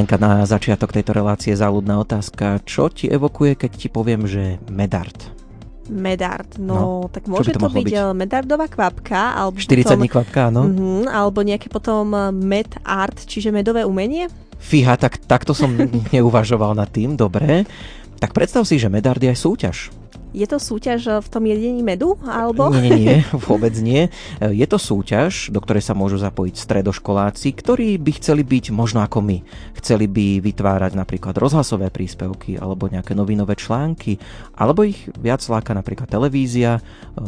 Lenka, na začiatok tejto relácie záľudná otázka. Čo ti evokuje, keď ti poviem, že medard? Medard, no, no tak môže to, to byť, byť eh, medardová kvapka. Alebo 40 dní kvapka, áno. Uh-huh, alebo nejaké potom eh, med art, čiže medové umenie. Fíha, tak takto som neuvažoval nad tým, dobre. Tak predstav si, že medard je aj súťaž. Je to súťaž v tom jedení medu? Alebo? Nie, nie, nie, vôbec nie. Je to súťaž, do ktorej sa môžu zapojiť stredoškoláci, ktorí by chceli byť možno ako my. Chceli by vytvárať napríklad rozhlasové príspevky alebo nejaké novinové články, alebo ich viac láka napríklad televízia, eh,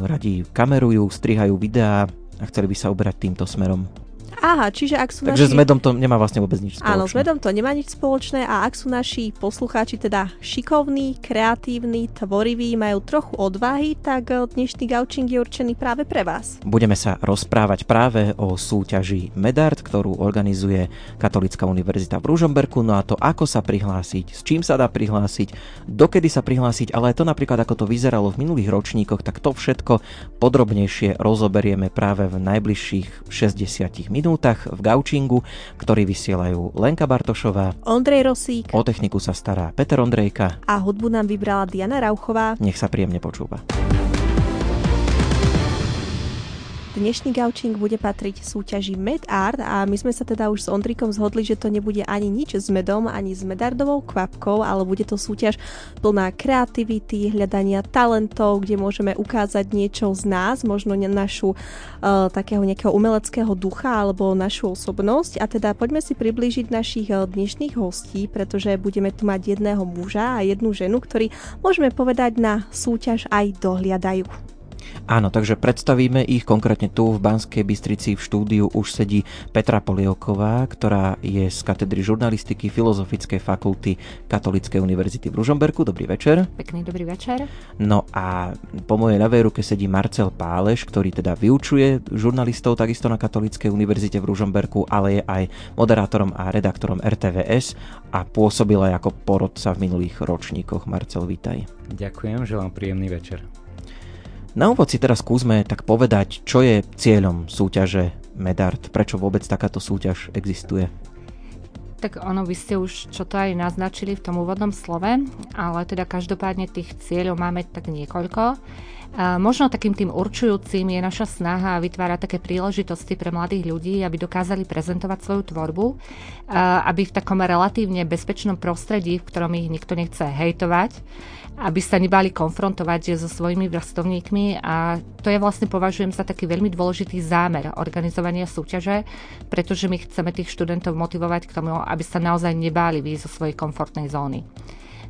radi kamerujú, strihajú videá a chceli by sa uberať týmto smerom. Aha, čiže ak sú Takže naši... s medom to nemá vlastne vôbec nič spoločné. Áno, s medom to nemá nič spoločné a ak sú naši poslucháči teda šikovní, kreatívni, tvoriví, majú trochu odvahy, tak eh, dnešný gaučing je určený práve pre vás. Budeme sa rozprávať práve o súťaži Medard, ktorú organizuje Katolická univerzita v Ružomberku, no a to ako sa prihlásiť, s čím sa dá prihlásiť, dokedy sa prihlásiť, ale aj to napríklad ako to vyzeralo v minulých ročníkoch, tak to všetko podrobnejšie rozoberieme práve v najbližších 60 minút minútach v Gaučingu, ktorý vysielajú Lenka Bartošová, Ondrej Rosík, o techniku sa stará Peter Ondrejka a hudbu nám vybrala Diana Rauchová. Nech sa príjemne počúva. Dnešný gaučing bude patriť súťaži Med Art a my sme sa teda už s Ondrikom zhodli, že to nebude ani nič s medom, ani s medardovou kvapkou, ale bude to súťaž plná kreativity, hľadania talentov, kde môžeme ukázať niečo z nás, možno našu uh, takého nejakého umeleckého ducha alebo našu osobnosť. A teda poďme si priblížiť našich uh, dnešných hostí, pretože budeme tu mať jedného muža a jednu ženu, ktorí môžeme povedať na súťaž aj dohliadajú. Áno, takže predstavíme ich konkrétne tu v Banskej Bystrici v štúdiu už sedí Petra Polioková, ktorá je z katedry žurnalistiky Filozofickej fakulty Katolíckej univerzity v Ružomberku. Dobrý večer. Pekný dobrý večer. No a po mojej ľavej ruke sedí Marcel Páleš, ktorý teda vyučuje žurnalistov takisto na Katolíckej univerzite v Ružomberku, ale je aj moderátorom a redaktorom RTVS a pôsobil aj ako porodca v minulých ročníkoch. Marcel, vítaj. Ďakujem, želám príjemný večer. Na úvod si teraz skúsme tak povedať, čo je cieľom súťaže Medard, prečo vôbec takáto súťaž existuje. Tak ono, vy ste už čo to aj naznačili v tom úvodnom slove, ale teda každopádne tých cieľov máme tak niekoľko. A možno takým tým určujúcim je naša snaha vytvárať také príležitosti pre mladých ľudí, aby dokázali prezentovať svoju tvorbu, aby v takom relatívne bezpečnom prostredí, v ktorom ich nikto nechce hejtovať, aby sa nebali konfrontovať so svojimi vrstovníkmi a to je vlastne považujem za taký veľmi dôležitý zámer organizovania súťaže, pretože my chceme tých študentov motivovať k tomu, aby sa naozaj nebáli výjsť zo svojej komfortnej zóny.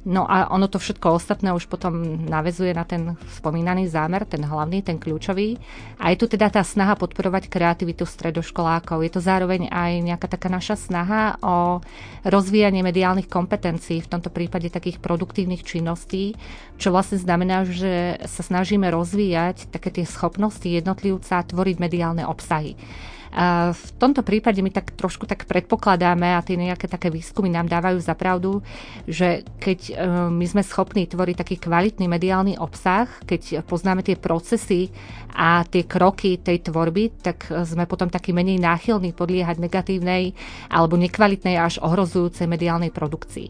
No a ono to všetko ostatné už potom navezuje na ten spomínaný zámer, ten hlavný, ten kľúčový. A je tu teda tá snaha podporovať kreativitu stredoškolákov. Je to zároveň aj nejaká taká naša snaha o rozvíjanie mediálnych kompetencií, v tomto prípade takých produktívnych činností, čo vlastne znamená, že sa snažíme rozvíjať také tie schopnosti jednotlivca tvoriť mediálne obsahy. V tomto prípade my tak trošku tak predpokladáme a tie nejaké také výskumy nám dávajú za pravdu, že keď e, my sme schopní tvoriť taký kvalitný mediálny obsah, keď poznáme tie procesy a tie kroky tej tvorby, tak sme potom taký menej náchylní podliehať negatívnej alebo nekvalitnej až ohrozujúcej mediálnej produkcii.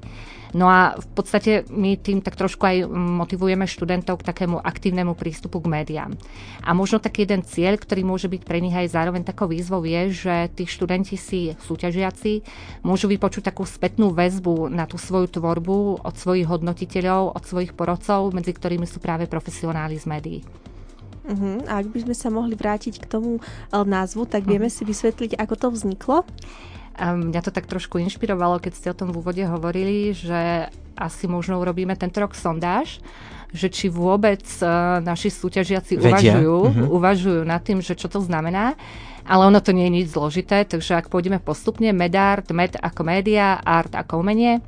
No a v podstate my tým tak trošku aj motivujeme študentov k takému aktívnemu prístupu k médiám. A možno taký jeden cieľ, ktorý môže byť pre nich aj zároveň takou výzvou je, že tí študenti si súťažiaci môžu vypočuť takú spätnú väzbu na tú svoju tvorbu od svojich hodnotiteľov, od svojich porodcov, medzi ktorými sú práve profesionáli z médií. Uh-huh. A ak by sme sa mohli vrátiť k tomu eh, názvu, tak vieme uh-huh. si vysvetliť, ako to vzniklo? A mňa to tak trošku inšpirovalo, keď ste o tom v úvode hovorili, že asi možno urobíme tento rok sondáž, že či vôbec uh, naši súťažiaci uvažujú, uh-huh. uvažujú nad tým, že čo to znamená. Ale ono to nie je nič zložité, takže ak pôjdeme postupne, medart, med ako média, art ako umenie,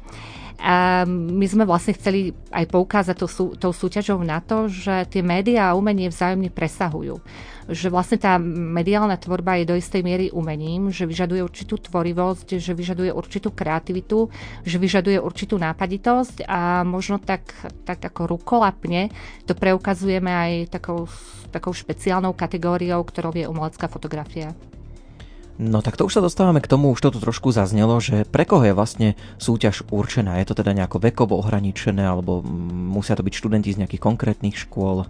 a my sme vlastne chceli aj poukázať tou, tou súťažou na to, že tie médiá a umenie vzájomne presahujú že vlastne tá mediálna tvorba je do istej miery umením, že vyžaduje určitú tvorivosť, že vyžaduje určitú kreativitu, že vyžaduje určitú nápaditosť a možno tak, tak ako rukolapne to preukazujeme aj takou, takou špeciálnou kategóriou, ktorou je umelecká fotografia. No tak to už sa dostávame k tomu, už to tu trošku zaznelo, že pre koho je vlastne súťaž určená? Je to teda nejako vekovo ohraničené, alebo musia to byť študenti z nejakých konkrétnych škôl?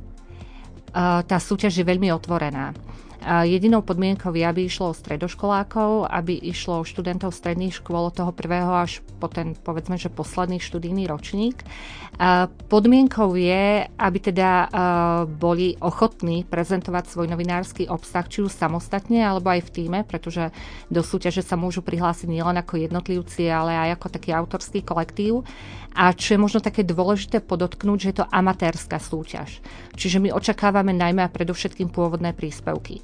Tá súťaž je veľmi otvorená. Jedinou podmienkou je, aby išlo o stredoškolákov, aby išlo o študentov stredných škôl od toho prvého až po ten, povedzme, že posledný študijný ročník. Podmienkou je, aby teda boli ochotní prezentovať svoj novinársky obsah, či už samostatne, alebo aj v týme, pretože do súťaže sa môžu prihlásiť nielen ako jednotlivci, ale aj ako taký autorský kolektív. A čo je možno také dôležité podotknúť, že je to amatérska súťaž. Čiže my očakávame najmä a predovšetkým pôvodné príspevky.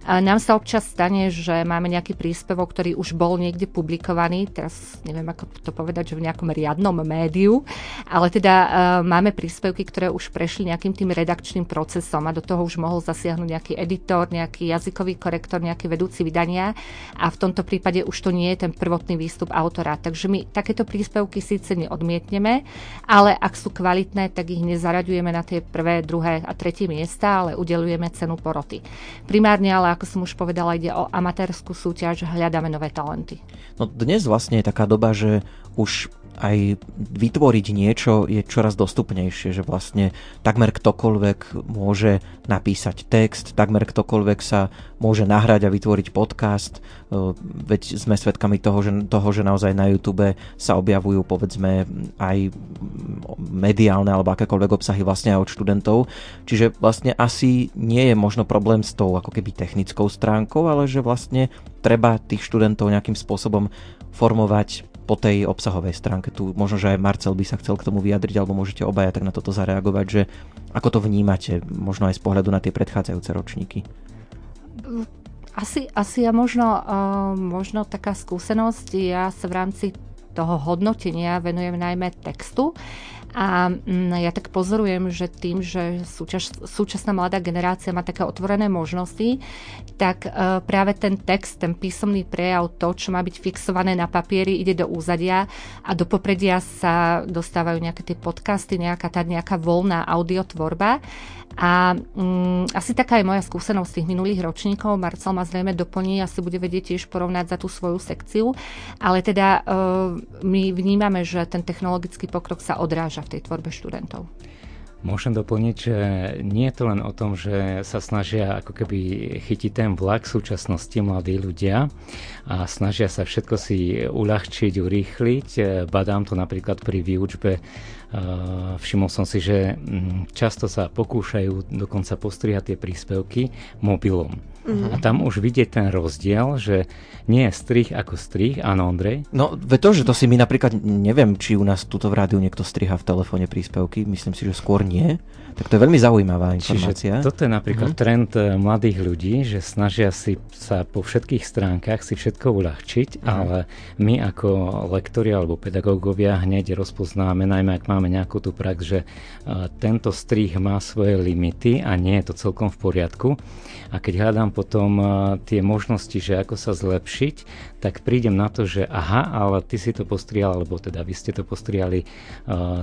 Nám sa občas stane, že máme nejaký príspevok, ktorý už bol niekde publikovaný, teraz neviem ako to povedať, že v nejakom riadnom médiu, ale teda uh, máme príspevky, ktoré už prešli nejakým tým redakčným procesom a do toho už mohol zasiahnuť nejaký editor, nejaký jazykový korektor, nejaký vedúci vydania a v tomto prípade už to nie je ten prvotný výstup autora. Takže my takéto príspevky síce neodmietneme, ale ak sú kvalitné, tak ich nezaraďujeme na tie prvé, druhé a tretie miesta, ale udelujeme cenu poroty. Primárne ale ako som už povedala, ide o amatérskú súťaž, hľadáme nové talenty. No dnes vlastne je taká doba, že už aj vytvoriť niečo je čoraz dostupnejšie, že vlastne takmer ktokoľvek môže napísať text, takmer ktokoľvek sa môže nahrať a vytvoriť podcast, e, veď sme svedkami toho že, toho, že naozaj na YouTube sa objavujú povedzme aj mediálne alebo akékoľvek obsahy vlastne aj od študentov, čiže vlastne asi nie je možno problém s tou ako keby technickou stránkou, ale že vlastne treba tých študentov nejakým spôsobom formovať po tej obsahovej stránke. Tu možno, že aj Marcel by sa chcel k tomu vyjadriť, alebo môžete obaja tak na toto zareagovať, že ako to vnímate, možno aj z pohľadu na tie predchádzajúce ročníky. Asi, asi ja možno, uh, možno taká skúsenosť, ja sa v rámci toho hodnotenia venujem najmä textu a mm, ja tak pozorujem, že tým, že súčas, súčasná mladá generácia má také otvorené možnosti, tak e, práve ten text, ten písomný prejav, to, čo má byť fixované na papieri, ide do úzadia a do popredia sa dostávajú nejaké tie podcasty, nejaká tá nejaká voľná audiotvorba. A um, asi taká je moja skúsenosť z tých minulých ročníkov. Marcel ma zrejme doplní, asi bude vedieť tiež porovnať za tú svoju sekciu. Ale teda uh, my vnímame, že ten technologický pokrok sa odráža v tej tvorbe študentov. Môžem doplniť, že nie je to len o tom, že sa snažia ako keby chytiť ten vlak súčasnosti mladí ľudia a snažia sa všetko si uľahčiť, urýchliť. Badám to napríklad pri výučbe Všimol som si, že mm, často sa pokúšajú dokonca postrihať tie príspevky mobilom. Uh-huh. A tam už vidieť ten rozdiel, že nie je strih ako strih, áno Ondrej? No, ve to, že to si my napríklad, neviem, či u nás tuto v rádiu niekto striha v telefóne príspevky, myslím si, že skôr nie. Tak to je veľmi zaujímavá informácia. Čiže toto je napríklad uh-huh. trend eh, mladých ľudí, že snažia si sa po všetkých stránkach si všetko uľahčiť, uh-huh. ale my ako lektori alebo pedagógovia hneď rozpoznáme, najmä ak máme nejakú tú prax, že uh, tento strih má svoje limity a nie je to celkom v poriadku. A keď hľadám potom tie možnosti, že ako sa zlepšiť, tak prídem na to, že aha, ale ty si to postrial, alebo teda vy ste to postriali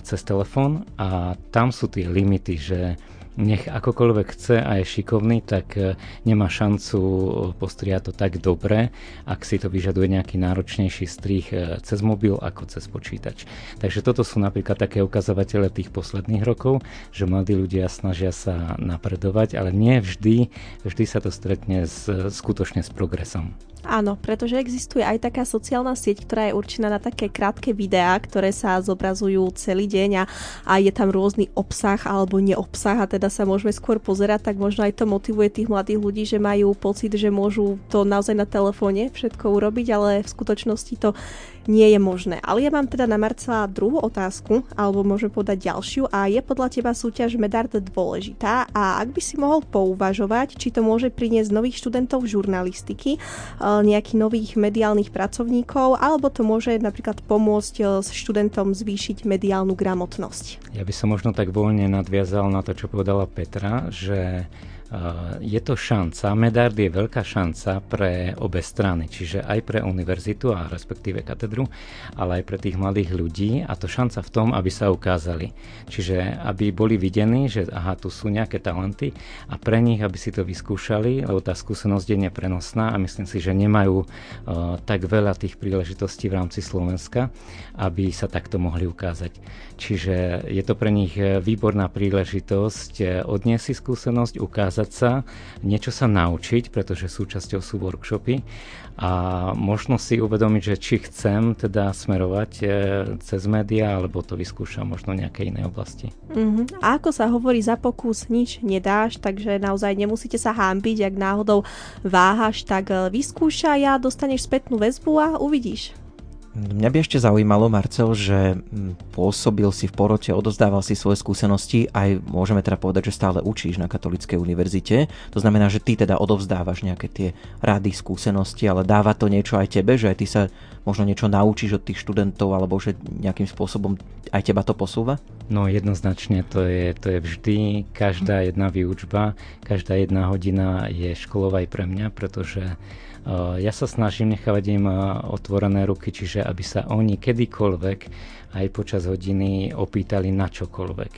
cez telefón a tam sú tie limity, že nech akokoľvek chce a je šikovný, tak e, nemá šancu e, postriať to tak dobre, ak si to vyžaduje nejaký náročnejší strih e, cez mobil ako cez počítač. Takže toto sú napríklad také ukazovatele tých posledných rokov, že mladí ľudia snažia sa napredovať, ale nie vždy, vždy sa to stretne s, skutočne s progresom. Áno, pretože existuje aj taká sociálna sieť, ktorá je určená na také krátke videá, ktoré sa zobrazujú celý deň a, a je tam rôzny obsah alebo neobsah a teda sa môžeme skôr pozerať, tak možno aj to motivuje tých mladých ľudí, že majú pocit, že môžu to naozaj na telefóne všetko urobiť, ale v skutočnosti to nie je možné. Ale ja mám teda na Marcela druhú otázku, alebo môžeme povedať ďalšiu a je podľa teba súťaž Medard dôležitá a ak by si mohol pouvažovať, či to môže priniesť nových študentov žurnalistiky, e, nejakých nových mediálnych pracovníkov, alebo to môže napríklad pomôcť e, s študentom zvýšiť mediálnu gramotnosť. Ja by som možno tak voľne nadviazal na to, čo povedala Petra, že je to šanca, Medard je veľká šanca pre obe strany, čiže aj pre univerzitu a respektíve katedru, ale aj pre tých mladých ľudí a to šanca v tom, aby sa ukázali. Čiže aby boli videní, že aha, tu sú nejaké talenty a pre nich, aby si to vyskúšali, lebo tá skúsenosť je neprenosná a myslím si, že nemajú uh, tak veľa tých príležitostí v rámci Slovenska, aby sa takto mohli ukázať. Čiže je to pre nich výborná príležitosť eh, odniesť si skúsenosť, ukázať sa, niečo sa naučiť, pretože súčasťou sú workshopy a možno si uvedomiť, že či chcem teda smerovať eh, cez médiá, alebo to vyskúšam možno v nejakej inej oblasti. Uh-huh. A ako sa hovorí, za pokus nič nedáš, takže naozaj nemusíte sa hámbiť, ak náhodou váhaš, tak eh, vyskúšaj a dostaneš spätnú väzbu a uvidíš. Mňa by ešte zaujímalo, Marcel, že hm, pôsobil si v porote, odozdával si svoje skúsenosti, aj môžeme teda povedať, že stále učíš na Katolíckej univerzite. To znamená, že ty teda odovzdávaš nejaké tie rady, skúsenosti, ale dáva to niečo aj tebe, že aj ty sa možno niečo naučíš od tých študentov, alebo že nejakým spôsobom aj teba to posúva? No jednoznačne to je, to je vždy, každá jedna výučba, každá jedna hodina je školov aj pre mňa, pretože ja sa snažím nechávať im eh, otvorené ruky, čiže aby sa oni kedykoľvek aj počas hodiny opýtali na čokoľvek.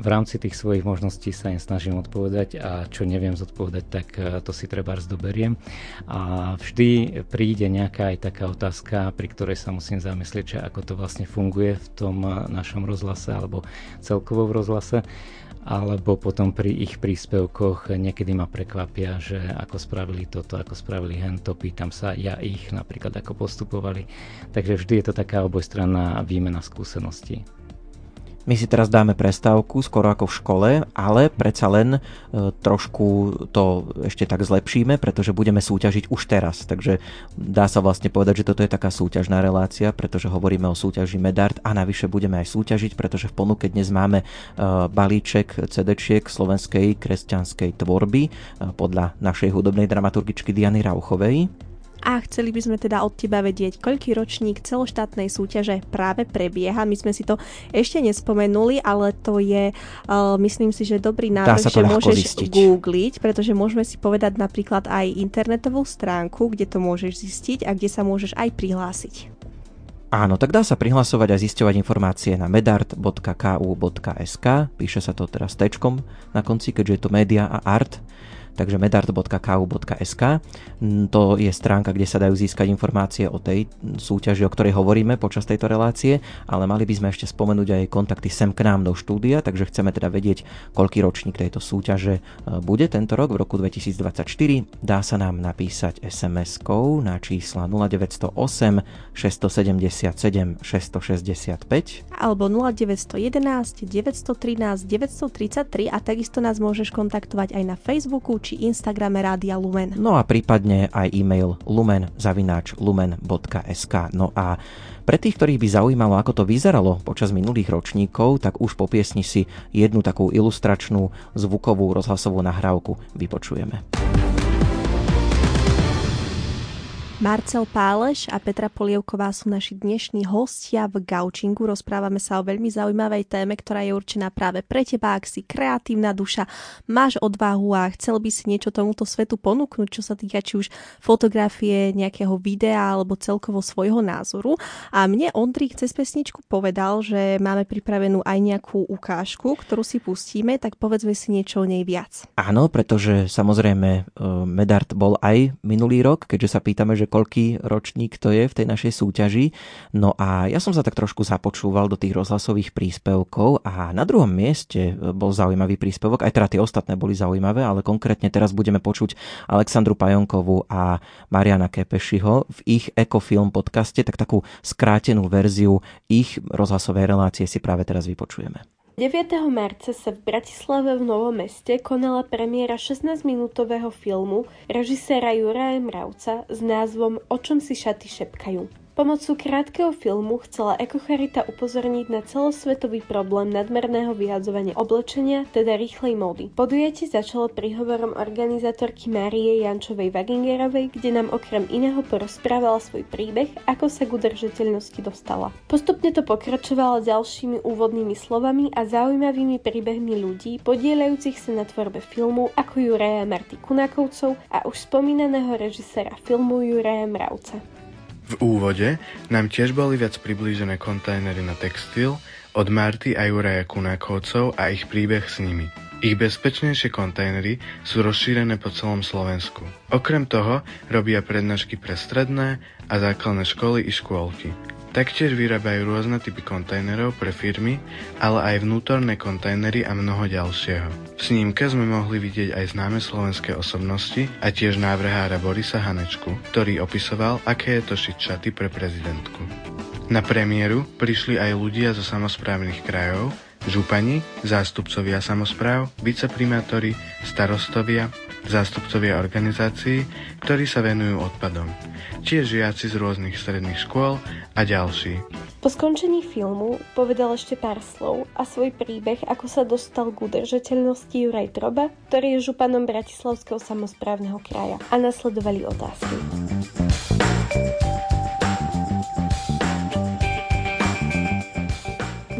V rámci tých svojich možností sa im snažím odpovedať a čo neviem zodpovedať, tak eh, to si treba zdoberiem. A vždy príde nejaká aj taká otázka, pri ktorej sa musím zamyslieť, ako to vlastne funguje v tom našom rozhlase alebo celkovo v rozhlase alebo potom pri ich príspevkoch niekedy ma prekvapia, že ako spravili toto, ako spravili hento, pýtam sa ja ich napríklad ako postupovali. Takže vždy je to taká obojstranná výmena skúseností. My si teraz dáme prestávku, skoro ako v škole, ale predsa len e, trošku to ešte tak zlepšíme, pretože budeme súťažiť už teraz. Takže dá sa vlastne povedať, že toto je taká súťažná relácia, pretože hovoríme o súťaži Medard a navyše budeme aj súťažiť, pretože v ponuke dnes máme e, balíček CD-čiek slovenskej kresťanskej tvorby e, podľa našej hudobnej dramaturgičky Diany Rauchovej a chceli by sme teda od teba vedieť, koľký ročník celoštátnej súťaže práve prebieha. My sme si to ešte nespomenuli, ale to je, uh, myslím si, že dobrý návrh, že môžeš zistiť. googliť, pretože môžeme si povedať napríklad aj internetovú stránku, kde to môžeš zistiť a kde sa môžeš aj prihlásiť. Áno, tak dá sa prihlasovať a zisťovať informácie na medart.ku.sk, píše sa to teraz tečkom na konci, keďže je to media a art takže medart.ku.sk. Mm, to je stránka, kde sa dajú získať informácie o tej súťaži, o ktorej hovoríme počas tejto relácie, ale mali by sme ešte spomenúť aj kontakty sem k nám do štúdia, takže chceme teda vedieť, koľký ročník tejto súťaže e, bude tento rok, v roku 2024. Dá sa nám napísať SMS-kou na čísla 0908 677 665 alebo 0911 913 933 a takisto nás môžeš kontaktovať aj na Facebooku či Instagrame Rádia Lumen. No a prípadne aj e-mail lumen.lumen.sk. No a pre tých, ktorých by zaujímalo, ako to vyzeralo počas minulých ročníkov, tak už po piesni si jednu takú ilustračnú zvukovú rozhlasovú nahrávku vypočujeme. Marcel Páleš a Petra Polievková sú naši dnešní hostia v Gaučingu. Rozprávame sa o veľmi zaujímavej téme, ktorá je určená práve pre teba, ak si kreatívna duša, máš odvahu a chcel by si niečo tomuto svetu ponúknuť, čo sa týka či už fotografie, nejakého videa alebo celkovo svojho názoru. A mne Ondrík cez pesničku povedal, že máme pripravenú aj nejakú ukážku, ktorú si pustíme, tak povedzme si niečo o nej viac. Áno, pretože samozrejme e, Medard bol aj minulý rok, keďže sa pýtame, že koľký ročník to je v tej našej súťaži. No a ja som sa tak trošku započúval do tých rozhlasových príspevkov a na druhom mieste bol zaujímavý príspevok, aj teda tie ostatné boli zaujímavé, ale konkrétne teraz budeme počuť Alexandru Pajonkovú a Mariana Kepešiho v ich Ekofilm podcaste, tak takú skrátenú verziu ich rozhlasovej relácie si práve teraz vypočujeme. 9. marca sa v Bratislave v Novom meste konala premiéra 16-minútového filmu režiséra Juraja Mravca s názvom O čom si šaty šepkajú. Pomocou krátkeho filmu chcela Ekocharita upozorniť na celosvetový problém nadmerného vyhadzovania oblečenia, teda rýchlej módy. Podujatie začalo príhovorom organizátorky Márie Jančovej Wagingerovej, kde nám okrem iného porozprávala svoj príbeh, ako sa k udržateľnosti dostala. Postupne to pokračovalo ďalšími úvodnými slovami a zaujímavými príbehmi ľudí, podielajúcich sa na tvorbe filmu, ako Juraja Marty Kunakovcov a už spomínaného režisera filmu Juraja Mravca. V úvode nám tiež boli viac priblížené kontajnery na textil od Marty a Juraja Kunákovcov a ich príbeh s nimi. Ich bezpečnejšie kontajnery sú rozšírené po celom Slovensku. Okrem toho robia prednášky pre stredné a základné školy i škôlky. Taktiež vyrábajú rôzne typy kontajnerov pre firmy, ale aj vnútorné kontajnery a mnoho ďalšieho. V snímke sme mohli vidieť aj známe slovenské osobnosti a tiež návrhára Borisa Hanečku, ktorý opisoval, aké je to šiť šaty pre prezidentku. Na premiéru prišli aj ľudia zo samozprávnych krajov, župani, zástupcovia samozpráv, viceprimátori, starostovia, zástupcovia organizácií, ktorí sa venujú odpadom, tiež žiaci z rôznych stredných škôl a ďalší. Po skončení filmu povedal ešte pár slov a svoj príbeh, ako sa dostal k udržateľnosti Juraj Troba, ktorý je županom Bratislavského samozprávneho kraja a nasledovali otázky.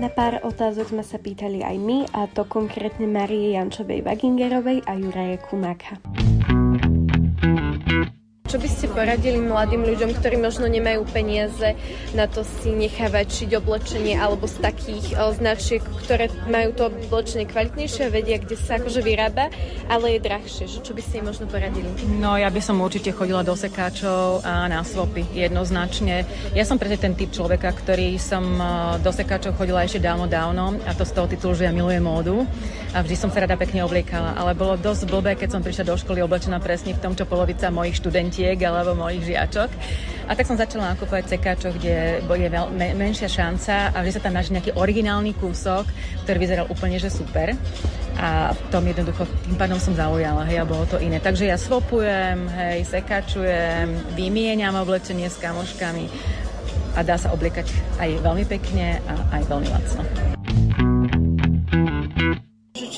Na pár otázok sme sa pýtali aj my, a to konkrétne Marie Jančovej Wagingerovej a Juraje Kumáka. Čo by ste poradili mladým ľuďom, ktorí možno nemajú peniaze na to si nechávať šiť oblečenie alebo z takých o, značiek, ktoré majú to oblečenie kvalitnejšie a vedia, kde sa akože vyrába, ale je drahšie. Čo by ste im možno poradili? No ja by som určite chodila do sekáčov a na swapy jednoznačne. Ja som presne ten typ človeka, ktorý som do sekáčov chodila ešte dávno, dávno a to z toho titulu, že ja milujem módu a vždy som sa rada pekne obliekala, ale bolo dosť blbé, keď som prišla do školy oblečená presne v tom, čo polovica mojich študentí detiek alebo mojich žiačok. A tak som začala nakupovať cekáčok, kde je veľ, me, menšia šanca a že sa tam nájde nejaký originálny kúsok, ktorý vyzeral úplne že super. A v tom jednoducho tým pádom som zaujala, hej, a bolo to iné. Takže ja svopujem, hej, sekačujem, vymieňam oblečenie s kamoškami a dá sa obliekať aj veľmi pekne a aj veľmi lacno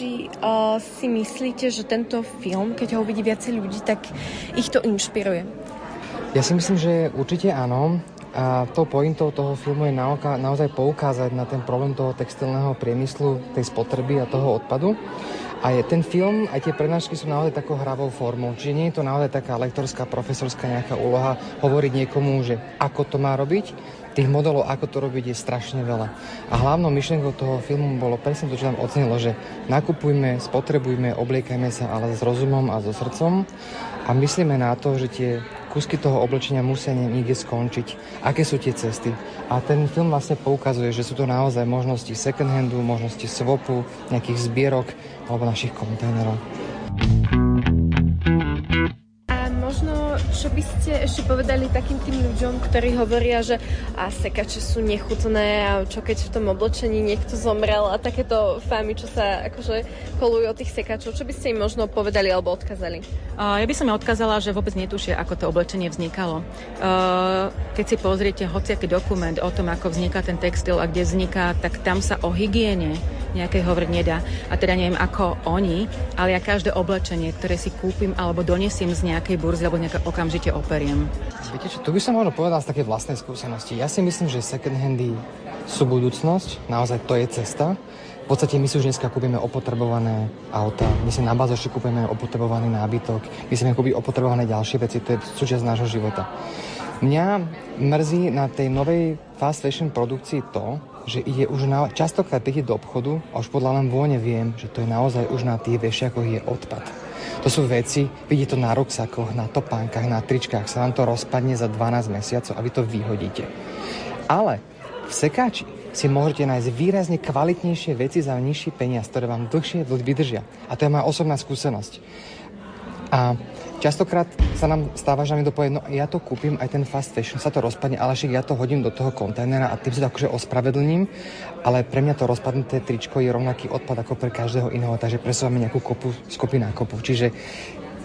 či uh, si myslíte, že tento film, keď ho uvidí viacej ľudí, tak ich to inšpiruje? Ja si myslím, že určite áno. A tou pointou toho filmu je naoka, naozaj poukázať na ten problém toho textilného priemyslu, tej spotreby a toho odpadu. A je ten film, aj tie prednášky sú naozaj takou hravou formou. Čiže nie je to naozaj taká lektorská, profesorská nejaká úloha hovoriť niekomu, že ako to má robiť, tých modelov, ako to robiť, je strašne veľa. A hlavnou myšlienkou toho filmu bolo presne to, čo tam ocenilo, že nakupujme, spotrebujme, obliekajme sa, ale s rozumom a so srdcom a myslíme na to, že tie kúsky toho oblečenia musia niekde skončiť. Aké sú tie cesty? A ten film vlastne poukazuje, že sú to naozaj možnosti second handu, možnosti swopu, nejakých zbierok alebo našich kontajnerov. By ste ešte povedali takým tým ľuďom, ktorí hovoria, že a sekače sú nechutné a čo keď v tom oblečení niekto zomrel a takéto fámy, čo sa akože kolujú od tých sekačov, čo by ste im možno povedali alebo odkazali? Ja by som ja odkázala, že vôbec netušia, ako to oblečenie vznikalo. Keď si pozriete hociaký dokument o tom, ako vzniká ten textil a kde vzniká, tak tam sa o hygiene nejakej hovoriť nedá. A teda neviem ako oni, ale ja každé oblečenie, ktoré si kúpim alebo donesiem z nejakej burzy alebo nejaké okamžite operiem. Viete čo, tu by som možno povedal z takej vlastnej skúsenosti. Ja si myslím, že second handy sú budúcnosť, naozaj to je cesta. V podstate my si už dneska kúpime opotrebované auta, my si na bazoši kúpime opotrebovaný nábytok, my si kúpiť opotrebované ďalšie veci, to je súčasť nášho života. Mňa mrzí na tej novej fast fashion produkcii to, že ide už na, častokrát príde do obchodu a už podľa len vône viem, že to je naozaj už na tých vešiakoch je odpad. To sú veci, vidíte to na ruksakoch, na topánkach, na tričkách, sa vám to rozpadne za 12 mesiacov a vy to vyhodíte. Ale v sekáči si môžete nájsť výrazne kvalitnejšie veci za nižší peniaz, ktoré vám dlhšie vydržia. A to je moja osobná skúsenosť. A Častokrát sa nám stáva, že mi to povie, no ja to kúpim, aj ten fast fashion sa to rozpadne, ale však ja to hodím do toho kontajnera a tým sa to akože ospravedlním, ale pre mňa to rozpadnuté tričko je rovnaký odpad ako pre každého iného, takže presúvame nejakú kopu z kopy na kopu. Čiže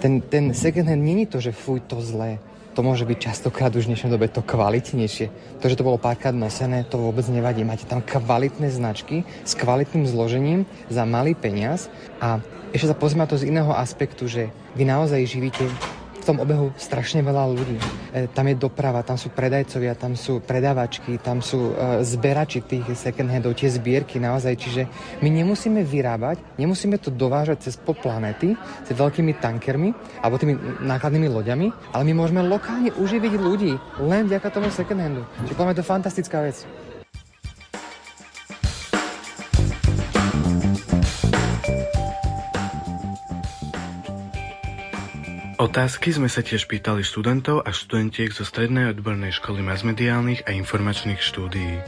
ten, ten second hand není to, že fuj, to zlé. to môže byť častokrát už v dnešnej dobe to kvalitnejšie. To, že to bolo párkrát nosené, to vôbec nevadí. Máte tam kvalitné značky s kvalitným zložením za malý peniaz a ešte sa pozrieme to z iného aspektu, že vy naozaj živíte tom obehu strašne veľa ľudí. E, tam je doprava, tam sú predajcovia, tam sú predávačky, tam sú e, zberači tých second handov, tie zbierky naozaj. Čiže my nemusíme vyrábať, nemusíme to dovážať cez pol planety, cez veľkými tankermi alebo tými nákladnými loďami, ale my môžeme lokálne uživiť ľudí len vďaka tomu second handu. Čiže to fantastická vec. Otázky sme sa tiež pýtali študentov a študentiek zo Strednej odbornej školy masmediálnych a informačných štúdií.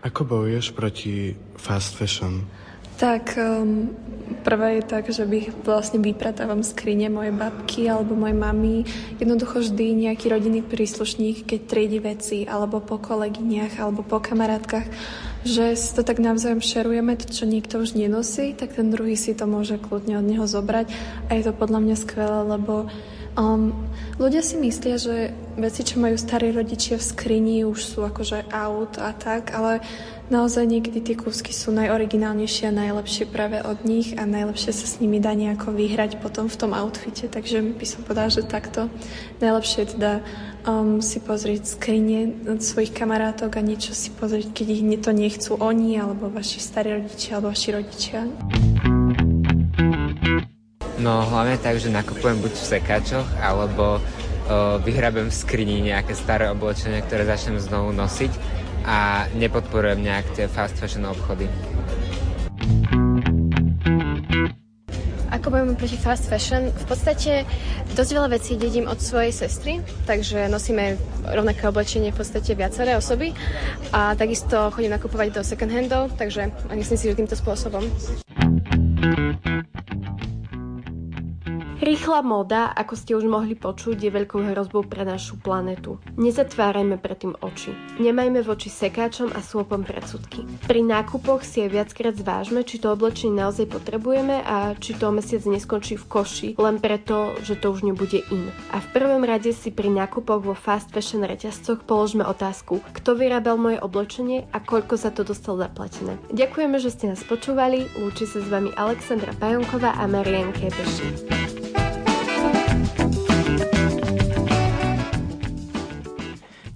Ako bojuješ proti fast fashion? Tak um, prvé je tak, že bych vlastne vypratávam skrine mojej babky alebo mojej mamy. Jednoducho vždy nejaký rodinný príslušník, keď triedi veci alebo po kolegyniach alebo po kamarátkach že si to tak navzájom šerujeme, to, čo niekto už nenosí, tak ten druhý si to môže kľudne od neho zobrať a je to podľa mňa skvelé, lebo um, ľudia si myslia, že veci, čo majú starí rodičia v skrini, už sú akože aut a tak, ale naozaj niekedy tie kúsky sú najoriginálnejšie a najlepšie práve od nich a najlepšie sa s nimi dá nejako vyhrať potom v tom outfite, takže by som povedala, že takto. Najlepšie je teda um, si pozrieť skrine svojich kamarátok a niečo si pozrieť, keď ich to nechcú oni, alebo vaši starí rodičia, alebo vaši rodičia. No hlavne tak, že nakupujem buď v sekáčoch, alebo uh, vyhrabem v skrini nejaké staré oblečenie, ktoré začnem znovu nosiť a nepodporujem nejak tie fast fashion obchody. Ako bojujeme proti fast fashion? V podstate dosť veľa vecí dedím od svojej sestry, takže nosíme rovnaké oblečenie v podstate viaceré osoby a takisto chodím nakupovať do second handov, takže myslím si, že týmto spôsobom. Rýchla móda, ako ste už mohli počuť, je veľkou hrozbou pre našu planetu. Nezatvárajme predtým oči. Nemajme voči sekáčom a súpom predsudky. Pri nákupoch si aj viackrát zvážme, či to oblečenie naozaj potrebujeme a či to mesiac neskončí v koši, len preto, že to už nebude in. A v prvom rade si pri nákupoch vo fast fashion reťazcoch položme otázku, kto vyrábal moje oblečenie a koľko za to dostal zaplatené. Ďakujeme, že ste nás počúvali, lúči sa s vami Alexandra Pajonková a Marian Kepeši.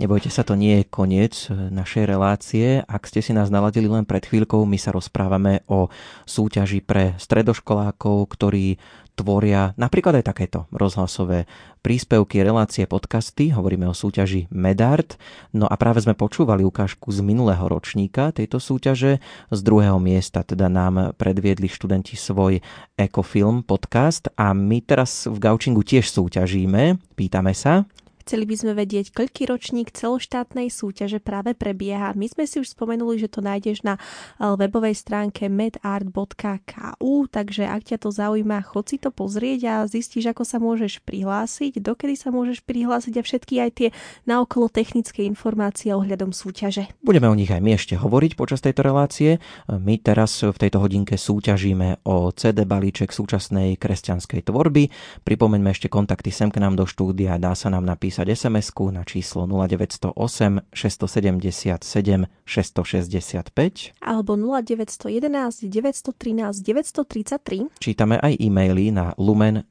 Nebojte sa, to nie je koniec e, našej relácie. Ak ste si nás naladili len pred chvíľkou, my sa rozprávame o súťaži pre stredoškolákov, ktorí tvoria napríklad aj takéto rozhlasové príspevky, relácie, podcasty. Hovoríme o súťaži Medart. No a práve sme počúvali ukážku z minulého ročníka tejto súťaže. Z druhého miesta teda nám predviedli študenti svoj Ecofilm podcast a my teraz v Gaučingu tiež súťažíme. Pýtame sa, Chceli by sme vedieť, koľký ročník celoštátnej súťaže práve prebieha. My sme si už spomenuli, že to nájdeš na eh, webovej stránke medart.ku, takže ak ťa to zaujíma, chod si to pozrieť a zistíš, ako sa môžeš prihlásiť, dokedy sa môžeš prihlásiť a všetky aj tie naokolo technické informácie ohľadom súťaže. Budeme o nich aj my ešte hovoriť počas tejto relácie. My teraz v tejto hodinke súťažíme o CD balíček súčasnej kresťanskej tvorby. Pripomeňme ešte kontakty sem k nám do štúdia, dá sa nám napísať napísať sms na číslo 0908 677 665 alebo 0911 913 933. Čítame aj e-maily na lumen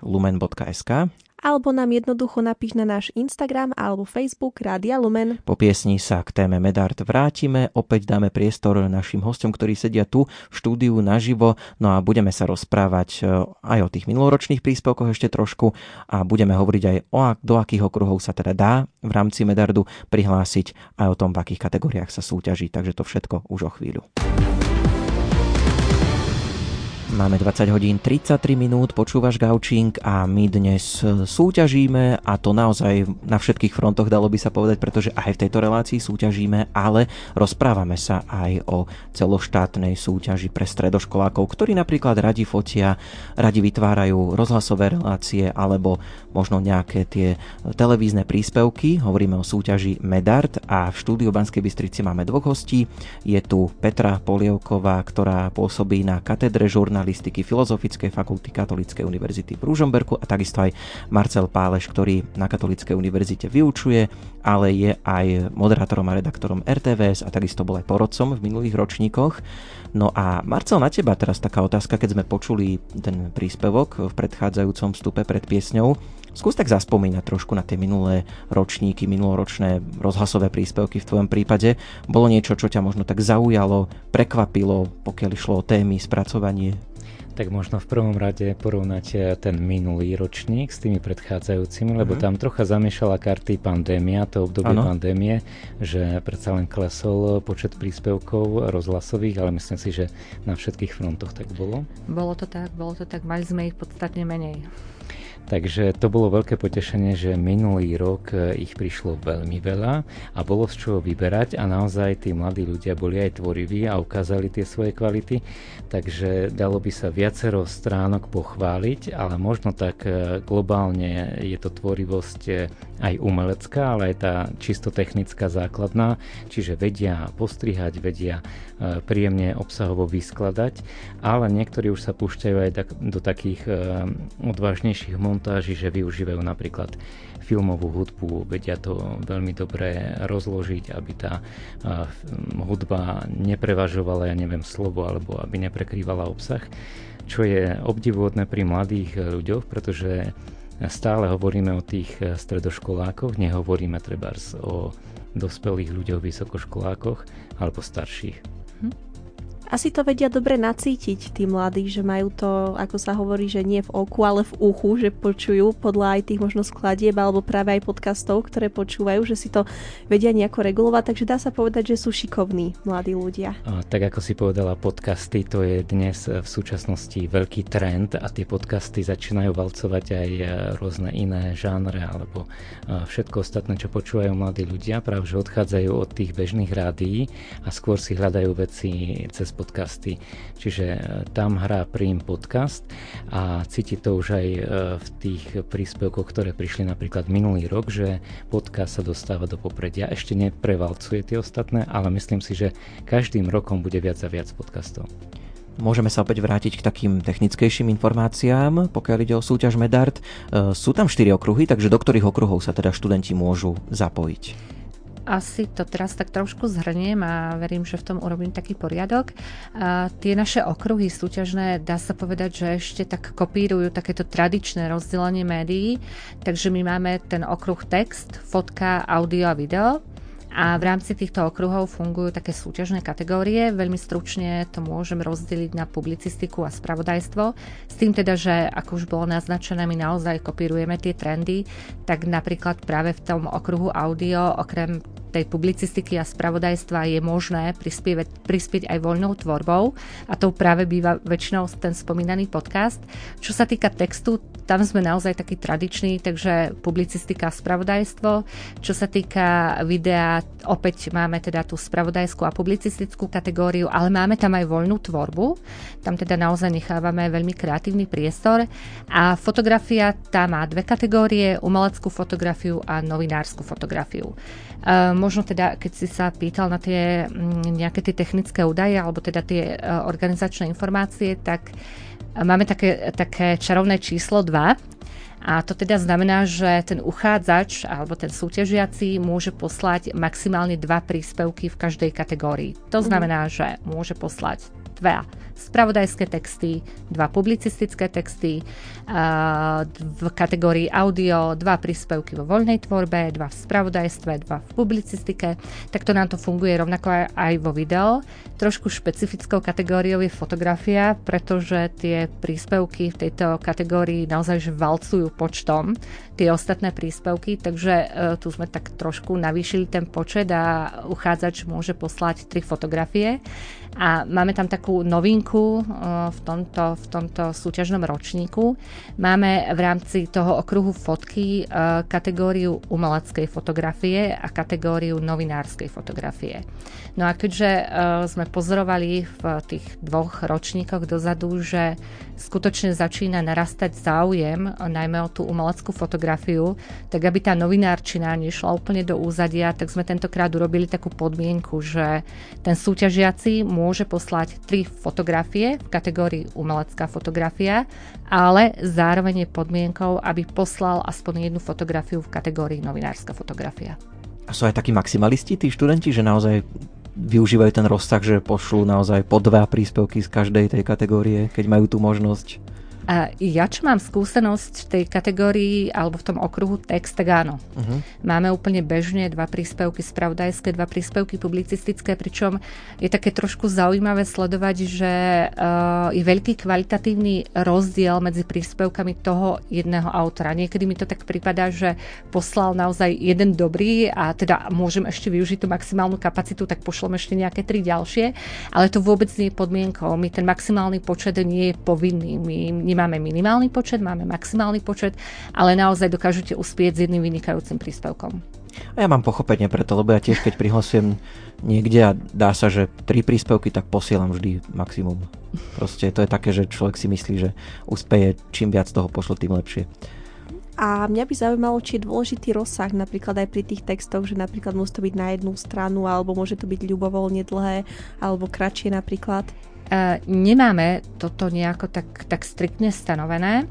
lumen.sk alebo nám jednoducho napíš na náš Instagram alebo Facebook Rádia Lumen. Po piesni sa k téme Medart vrátime, opäť dáme priestor našim hostom, ktorí sedia tu v štúdiu naživo, no a budeme sa rozprávať e, aj o tých minuloročných príspevkoch ešte trošku a budeme hovoriť aj o do akých okruhov sa teda dá v rámci Medardu prihlásiť aj o tom, v akých kategóriách sa súťaží, takže to všetko už o chvíľu. Máme 20 hodín 33 minút, počúvaš Gaučing a my dnes súťažíme a to naozaj na všetkých frontoch dalo by sa povedať, pretože aj v tejto relácii súťažíme, ale rozprávame sa aj o celoštátnej súťaži pre stredoškolákov, ktorí napríklad radi fotia, radi vytvárajú rozhlasové relácie alebo možno nejaké tie televízne príspevky. Hovoríme o súťaži Medart a v štúdiu Banskej Bystrici máme dvoch hostí. Je tu Petra Polievková, ktorá pôsobí na katedre žurnalistiky žurnalistiky Filozofickej fakulty Katolíckej univerzity v Ružomberku a takisto aj Marcel Páleš, ktorý na Katolíckej univerzite vyučuje, ale je aj moderátorom a redaktorom RTVS a takisto bol aj porodcom v minulých ročníkoch. No a Marcel, na teba teraz taká otázka, keď sme počuli ten príspevok v predchádzajúcom vstupe pred piesňou. Skús tak zaspomínať trošku na tie minulé ročníky, minuloročné rozhlasové príspevky v tvojom prípade. Bolo niečo, čo ťa možno tak zaujalo, prekvapilo, pokiaľ išlo o témy, spracovanie? Tak možno v prvom rade porovnať ten minulý ročník s tými predchádzajúcimi, lebo uh-huh. tam trocha zamiešala karty pandémia, to obdobie ano. pandémie, že predsa len klesol počet príspevkov rozhlasových, ale myslím si, že na všetkých frontoch tak bolo. Bolo to tak, bolo to tak, mali sme ich podstatne menej. Takže to bolo veľké potešenie, že minulý rok e, ich prišlo veľmi veľa a bolo z čoho vyberať a naozaj tí mladí ľudia boli aj tvoriví a ukázali tie svoje kvality, takže dalo by sa viacero stránok pochváliť, ale možno tak e, globálne je to tvorivosť e, aj umelecká, ale aj tá čisto technická základná, čiže vedia postrihať, vedia príjemne obsahovo vyskladať, ale niektorí už sa púšťajú aj do takých odvážnejších momentov, montáži, že využívajú napríklad filmovú hudbu, vedia to veľmi dobre rozložiť, aby tá hudba neprevažovala, ja neviem, slovo, alebo aby neprekrývala obsah, čo je obdivuhodné pri mladých ľuďoch, pretože stále hovoríme o tých stredoškolákoch, nehovoríme treba o dospelých ľuďoch, vysokoškolákoch alebo starších. Hm? Asi to vedia dobre nacítiť tí mladí, že majú to, ako sa hovorí, že nie v oku, ale v uchu, že počujú podľa aj tých možno skladieb alebo práve aj podcastov, ktoré počúvajú, že si to vedia nejako regulovať, takže dá sa povedať, že sú šikovní mladí ľudia. A, tak ako si povedala, podcasty to je dnes v súčasnosti veľký trend a tie podcasty začínajú valcovať aj e, rôzne iné žánre alebo e, všetko ostatné, čo počúvajú mladí ľudia, práve že odchádzajú od tých bežných rádií a skôr si hľadajú veci cez podcasty. Čiže e, tam hrá Prim podcast a cíti to už aj e, v tých príspevkoch, ktoré prišli napríklad minulý rok, že podcast sa dostáva do popredia. Ešte neprevalcuje tie ostatné, ale myslím si, že každým rokom bude viac a viac podcastov. Môžeme sa opäť vrátiť k takým technickejším informáciám, pokiaľ ide o súťaž Medart. E, sú tam 4 okruhy, takže do ktorých okruhov sa teda študenti môžu zapojiť? Asi to teraz tak trošku zhrniem a verím, že v tom urobím taký poriadok. A tie naše okruhy súťažné, dá sa povedať, že ešte tak kopírujú takéto tradičné rozdelenie médií, takže my máme ten okruh text, fotka, audio a video a v rámci týchto okruhov fungujú také súťažné kategórie. Veľmi stručne to môžem rozdeliť na publicistiku a spravodajstvo. S tým teda, že ako už bolo naznačené, my naozaj kopírujeme tie trendy, tak napríklad práve v tom okruhu audio, okrem tej publicistiky a spravodajstva je možné prispieť, prispieť aj voľnou tvorbou a to práve býva väčšinou ten spomínaný podcast. Čo sa týka textu, tam sme naozaj taký tradiční, takže publicistika a spravodajstvo. Čo sa týka videa, opäť máme teda tú spravodajskú a publicistickú kategóriu, ale máme tam aj voľnú tvorbu. Tam teda naozaj nechávame veľmi kreatívny priestor. A fotografia tá má dve kategórie, umeleckú fotografiu a novinárskú fotografiu. E, možno teda, keď si sa pýtal na tie nejaké tie technické údaje alebo teda tie e, organizačné informácie, tak máme také, také čarovné číslo 2, a to teda znamená, že ten uchádzač alebo ten súťažiaci môže poslať maximálne dva príspevky v každej kategórii. To mhm. znamená, že môže poslať dva spravodajské texty, dva publicistické texty, v kategórii audio, dva príspevky vo voľnej tvorbe, dva v spravodajstve, dva v publicistike. Takto nám to funguje rovnako aj vo video. Trošku špecifickou kategóriou je fotografia, pretože tie príspevky v tejto kategórii naozaj valcujú počtom tie ostatné príspevky, takže e, tu sme tak trošku navýšili ten počet a uchádzač môže poslať tri fotografie. A máme tam takú novinku v tomto, v tomto súťažnom ročníku. Máme v rámci toho okruhu fotky kategóriu umeleckej fotografie a kategóriu novinárskej fotografie. No a keďže sme pozorovali v tých dvoch ročníkoch dozadu, že skutočne začína narastať záujem, najmä o tú umeleckú fotografiu, tak aby tá novinárčina nešla úplne do úzadia, tak sme tentokrát urobili takú podmienku, že ten súťažiaci môže poslať tri fotografie v kategórii umelecká fotografia, ale zároveň je podmienkou, aby poslal aspoň jednu fotografiu v kategórii novinárska fotografia. A sú aj takí maximalisti, tí študenti, že naozaj využívajú ten rozsah, že pošlú naozaj po dva príspevky z každej tej kategórie, keď majú tú možnosť? A ja, čo mám skúsenosť v tej kategórii alebo v tom okruhu text, tak áno. Uh-huh. Máme úplne bežne dva príspevky spravodajské, dva príspevky publicistické, pričom je také trošku zaujímavé sledovať, že uh, je veľký kvalitatívny rozdiel medzi príspevkami toho jedného autora. Niekedy mi to tak prípada, že poslal naozaj jeden dobrý a teda môžem ešte využiť tú maximálnu kapacitu, tak pošlom ešte nejaké tri ďalšie, ale to vôbec nie je podmienkou. My ten maximálny počet nie je povinný. My máme minimálny počet, máme maximálny počet, ale naozaj dokážete uspieť s jedným vynikajúcim príspevkom. A ja mám pochopenie preto, lebo ja tiež keď prihlasujem niekde a dá sa, že tri príspevky, tak posielam vždy maximum. Proste to je také, že človek si myslí, že uspeje, čím viac toho pošlo, tým lepšie. A mňa by zaujímalo, či je dôležitý rozsah napríklad aj pri tých textoch, že napríklad musí to byť na jednu stranu, alebo môže to byť ľubovoľne dlhé, alebo kratšie napríklad. Uh, nemáme toto nejako tak, tak striktne stanovené.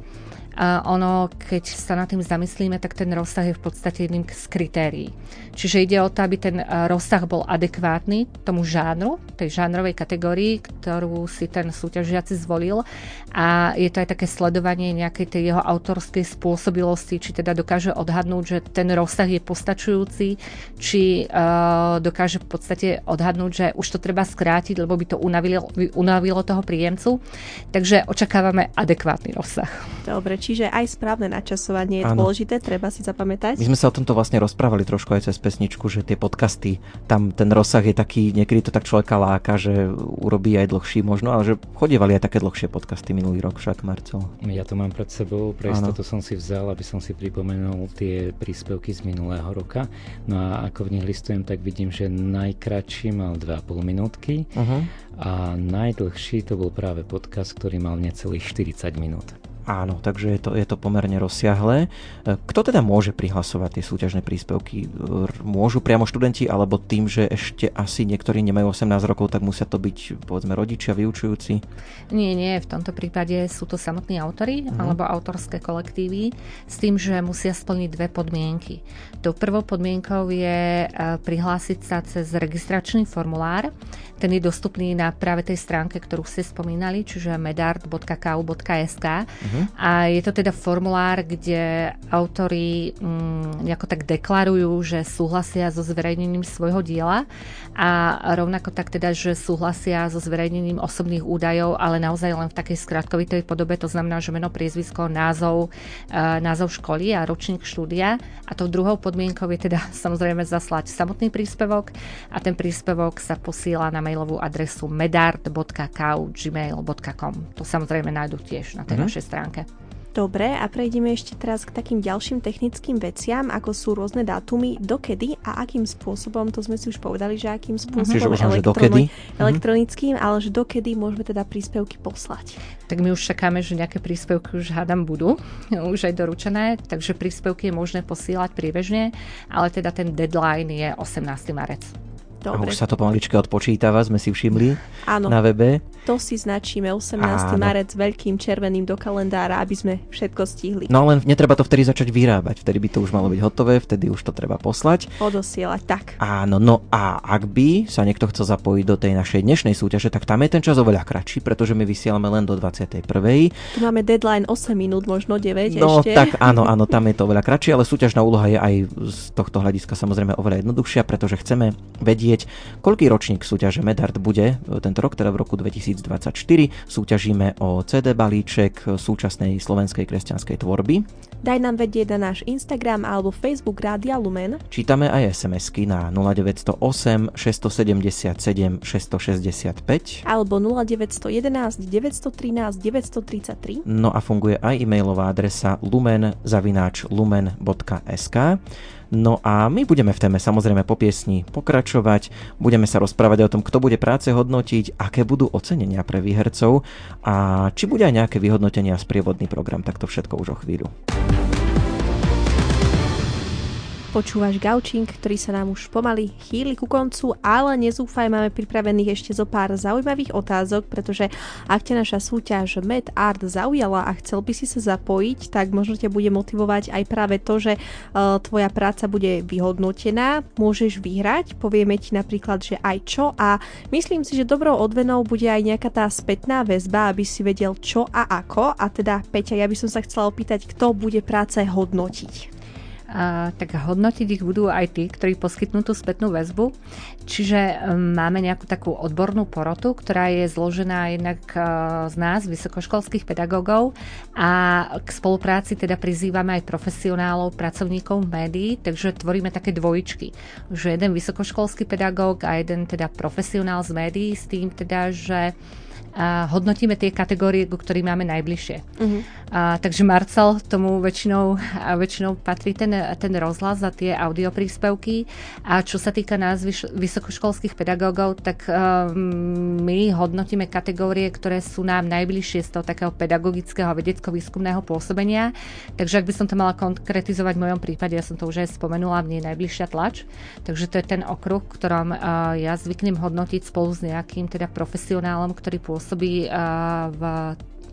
A ono, keď sa nad tým zamyslíme, tak ten rozsah je v podstate jedným z kritérií. Čiže ide o to, aby ten rozsah bol adekvátny tomu žánru, tej žánrovej kategórii, ktorú si ten súťažiaci zvolil. A je to aj také sledovanie nejakej tej jeho autorskej spôsobilosti, či teda dokáže odhadnúť, že ten rozsah je postačujúci, či uh, dokáže v podstate odhadnúť, že už to treba skrátiť, lebo by to unavilo, unavilo toho príjemcu. Takže očakávame adekvátny rozsah. Dobre, čiže aj správne načasovanie je ano. dôležité, treba si zapamätať. My sme sa o tomto vlastne rozprávali trošku aj cez pesničku, že tie podcasty, tam ten rozsah je taký, niekedy to tak človeka láka, že urobí aj dlhší možno, ale že chodievali aj také dlhšie podcasty minulý rok však, Marcel. Ja to mám pred sebou, pre istotu som si vzal, aby som si pripomenul tie príspevky z minulého roka. No a ako v nich listujem, tak vidím, že najkračší mal 2,5 minútky uh-huh. a najdlhší to bol práve podcast, ktorý mal necelých 40 minút. Áno, takže je to, je to pomerne rozsiahle. Kto teda môže prihlasovať tie súťažné príspevky? Môžu priamo študenti, alebo tým, že ešte asi niektorí nemajú 18 rokov, tak musia to byť povedzme rodičia, vyučujúci? Nie, nie, v tomto prípade sú to samotní autory uh-huh. alebo autorské kolektívy s tým, že musia splniť dve podmienky. Tou prvou podmienkou je e, prihlásiť sa cez registračný formulár. Ten je dostupný na práve tej stránke, ktorú ste spomínali, čiže medart.ku.sk. Uh-huh. Uh-huh. A je to teda formulár, kde autori mm, nejako tak deklarujú, že súhlasia so zverejnením svojho diela a rovnako tak teda, že súhlasia so zverejnením osobných údajov, ale naozaj len v takej skratkovitej podobe, to znamená, že meno, priezvisko, názov, e, názov školy a ročník štúdia. A tou druhou podmienkou je teda samozrejme zaslať samotný príspevok a ten príspevok sa posiela na mailovú adresu medart.kau.gmail.com. To samozrejme nájdú tiež na tej uh-huh. našej stránke stránke. Dobre, a prejdeme ešte teraz k takým ďalším technickým veciam, ako sú rôzne dátumy, dokedy a akým spôsobom, to sme si už povedali, že akým spôsobom uh-huh. elektrono- mhm. elektronickým, ale že dokedy môžeme teda príspevky poslať. Tak my už čakáme, že nejaké príspevky už hádam budú, už aj doručené, takže príspevky je možné posielať priebežne, ale teda ten deadline je 18. marec. Dobre. A už sa to pomaličke odpočítava, sme si všimli Áno. na webe. To si značíme 18. Áno. marec veľkým červeným do kalendára, aby sme všetko stihli. No len netreba to vtedy začať vyrábať, vtedy by to už malo byť hotové, vtedy už to treba poslať. Odosielať, tak. Áno, no a ak by sa niekto chcel zapojiť do tej našej dnešnej súťaže, tak tam je ten čas oveľa kratší, pretože my vysielame len do 21. Tu máme deadline 8 minút, možno 9 no, ešte. tak áno, áno, tam je to oveľa kratšie, ale súťažná úloha je aj z tohto hľadiska samozrejme oveľa jednoduchšia, pretože chceme vedieť, vedieť, koľký ročník súťaže Medard bude tento rok, teda v roku 2024. Súťažíme o CD balíček súčasnej slovenskej kresťanskej tvorby. Daj nám vedieť na náš Instagram alebo Facebook Rádia Lumen. Čítame aj SMS-ky na 0908 677 665 alebo 0911 913 933. No a funguje aj e-mailová adresa lumen lumen.sk. No a my budeme v téme samozrejme po piesni pokračovať, budeme sa rozprávať o tom, kto bude práce hodnotiť, aké budú ocenenia pre výhercov a či bude aj nejaké vyhodnotenia a sprievodný program, tak to všetko už o chvíľu. Počúvaš Gaučing, ktorý sa nám už pomaly chýli ku koncu, ale nezúfaj, máme pripravených ešte zo pár zaujímavých otázok, pretože ak ťa naša súťaž Med Art zaujala a chcel by si sa zapojiť, tak možno ťa bude motivovať aj práve to, že uh, tvoja práca bude vyhodnotená, môžeš vyhrať, povieme ti napríklad, že aj čo. A myslím si, že dobrou odvenou bude aj nejaká tá spätná väzba, aby si vedel čo a ako. A teda Peťa, ja by som sa chcela opýtať, kto bude práce hodnotiť tak hodnotiť ich budú aj tí, ktorí poskytnú tú spätnú väzbu. Čiže um, máme nejakú takú odbornú porotu, ktorá je zložená jednak uh, z nás, vysokoškolských pedagógov a k spolupráci teda prizývame aj profesionálov, pracovníkov médií, takže tvoríme také dvojičky, že jeden vysokoškolský pedagóg a jeden teda profesionál z médií s tým teda, že a hodnotíme tie kategórie, ku ktorým máme najbližšie. Uh-huh. A, takže Marcel tomu väčšinou, a väčšinou patrí ten, ten rozhlas za tie audiopríspevky a čo sa týka nás vysokoškolských pedagógov, tak um, my hodnotíme kategórie, ktoré sú nám najbližšie z toho takého pedagogického a vedecko-výskumného pôsobenia. Takže ak by som to mala konkretizovať v mojom prípade, ja som to už aj spomenula, mne je najbližšia tlač. Takže to je ten okruh, ktorom uh, ja zvyknem hodnotiť spolu s nejakým teda profesionálom, ktorý pôsobí pôsobí v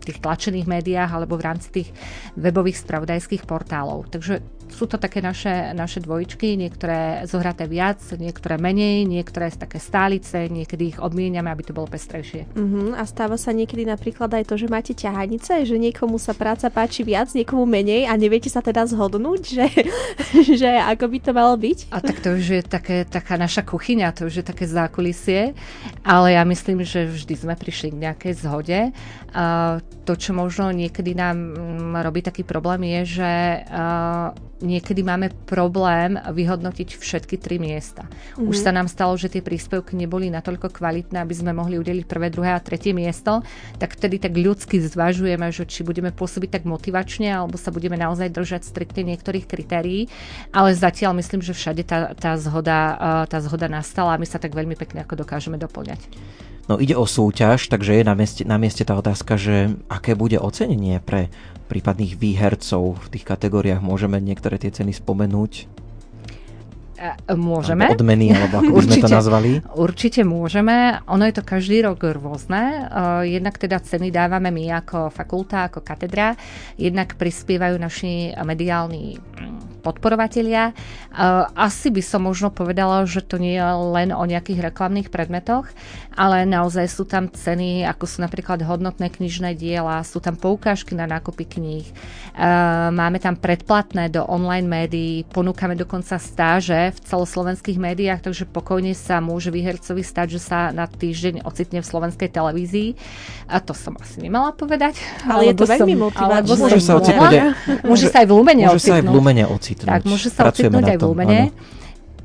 tých tlačených médiách alebo v rámci tých webových spravodajských portálov. Takže sú to také naše, naše dvojičky, niektoré zohraté viac, niektoré menej, niektoré také stálice, niekedy ich odmieniame, aby to bolo pestrejšie. Uh-huh. A stáva sa niekedy napríklad aj to, že máte ťahanice, že niekomu sa práca páči viac, niekomu menej a neviete sa teda zhodnúť, že, že ako by to malo byť? A tak to už je také, taká naša kuchyňa, to už je také zákulisie, ale ja myslím, že vždy sme prišli k nejakej zhode. A to, čo možno niekedy nám mm, robí taký problém, je, že niekedy máme problém vyhodnotiť všetky tri miesta. Mm-hmm. Už sa nám stalo, že tie príspevky neboli natoľko kvalitné, aby sme mohli udeliť prvé, druhé a tretie miesto, tak vtedy tak ľudsky zvažujeme, že či budeme pôsobiť tak motivačne, alebo sa budeme naozaj držať striktne niektorých kritérií, ale zatiaľ myslím, že všade tá, tá, zhoda, tá zhoda nastala a my sa tak veľmi pekne ako dokážeme doplňať. No ide o súťaž, takže je na mieste, na mieste tá otázka, že aké bude ocenenie pre prípadných výhercov v tých kategóriách. Môžeme niektoré tie ceny spomenúť? Môžeme. Alebo odmeny, alebo ako by sme to nazvali? Určite môžeme. Ono je to každý rok rôzne. Jednak teda ceny dávame my ako fakulta, ako katedra. Jednak prispievajú naši mediálni mm, podporovatelia. Asi by som možno povedala, že to nie je len o nejakých reklamných predmetoch, ale naozaj sú tam ceny, ako sú napríklad hodnotné knižné diela, sú tam poukážky na nákupy kníh, máme tam predplatné do online médií, ponúkame dokonca stáže v celoslovenských médiách, takže pokojne sa môže výhercovi stať, že sa na týždeň ocitne v slovenskej televízii. A to som asi nemala povedať. Ale je to veľmi motivačné. Môže sa ocitnúť môže sa aj v Lumene môže sa aj v Lumene ocitnúť. Tak, môže sa ocitnúť aj v Lumene.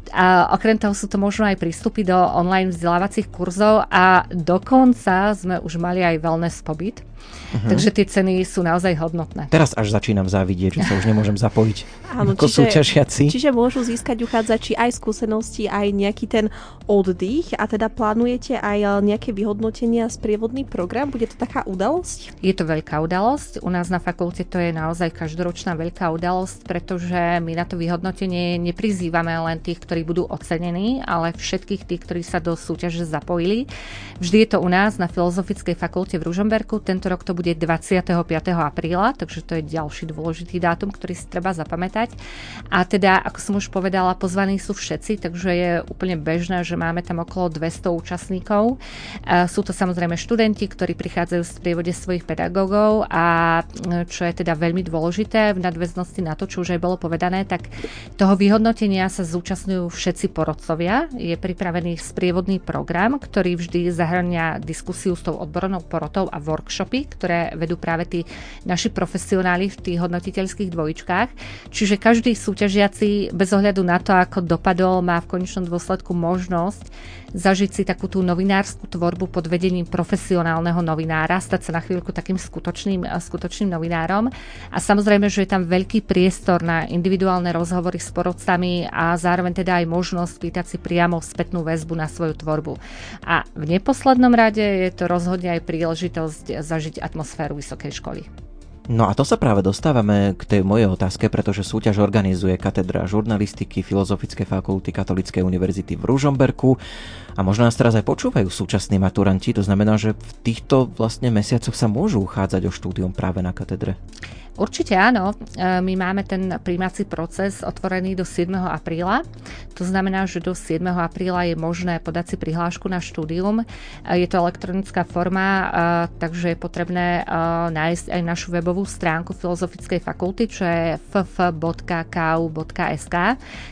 A okrem toho sú to možno aj prístupy do online vzdelávacích kurzov a dokonca sme už mali aj wellness pobyt Uh-huh. Takže tie ceny sú naozaj hodnotné. Teraz až začínam závidieť, že sa už nemôžem zapojiť Áno, ako čiže, súťažiaci. Čiže môžu získať uchádzači aj skúsenosti, aj nejaký ten oddych a teda plánujete aj eh, nejaké vyhodnotenia, sprievodný program? Bude to taká udalosť? Je to veľká udalosť. U nás na fakulte to je naozaj každoročná veľká udalosť, pretože my na to vyhodnotenie neprizývame len tých, ktorí budú ocenení, ale všetkých tých, ktorí sa do súťaže zapojili. Vždy je to u nás na Filozofickej fakulte v Ružomberku. Tento rok to bude 25. apríla, takže to je ďalší dôležitý dátum, ktorý si treba zapamätať. A teda, ako som už povedala, pozvaní sú všetci, takže je úplne bežné, že máme tam okolo 200 účastníkov. Sú to samozrejme študenti, ktorí prichádzajú v sprievode svojich pedagógov a čo je teda veľmi dôležité v nadväznosti na to, čo už aj bolo povedané, tak toho vyhodnotenia sa zúčastňujú všetci porodcovia. Je pripravený sprievodný program, ktorý vždy zahrania diskusiu s tou odbornou porotou a workshopy, ktoré ktoré vedú práve tí naši profesionáli v tých hodnotiteľských dvojičkách. Čiže každý súťažiaci bez ohľadu na to, ako dopadol, má v konečnom dôsledku možnosť zažiť si takú tú novinárskú tvorbu pod vedením profesionálneho novinára, stať sa na chvíľku takým skutočným, skutočným novinárom. A samozrejme, že je tam veľký priestor na individuálne rozhovory s porodcami a zároveň teda aj možnosť pýtať si priamo spätnú väzbu na svoju tvorbu. A v neposlednom rade je to rozhodne aj príležitosť zažiť atmosféru vysokej školy. No a to sa práve dostávame k tej mojej otázke, pretože súťaž organizuje katedra žurnalistiky Filozofickej fakulty Katolíckej univerzity v Ružomberku a možno nás teraz aj počúvajú súčasní maturanti, to znamená, že v týchto vlastne mesiacoch sa môžu uchádzať o štúdium práve na katedre. Určite áno. E, my máme ten príjmací proces otvorený do 7. apríla. To znamená, že do 7. apríla je možné podať si prihlášku na štúdium. E, je to elektronická forma, e, takže je potrebné nájsť aj našu webovú stránku Filozofickej fakulty, čo je ff.ku.sk.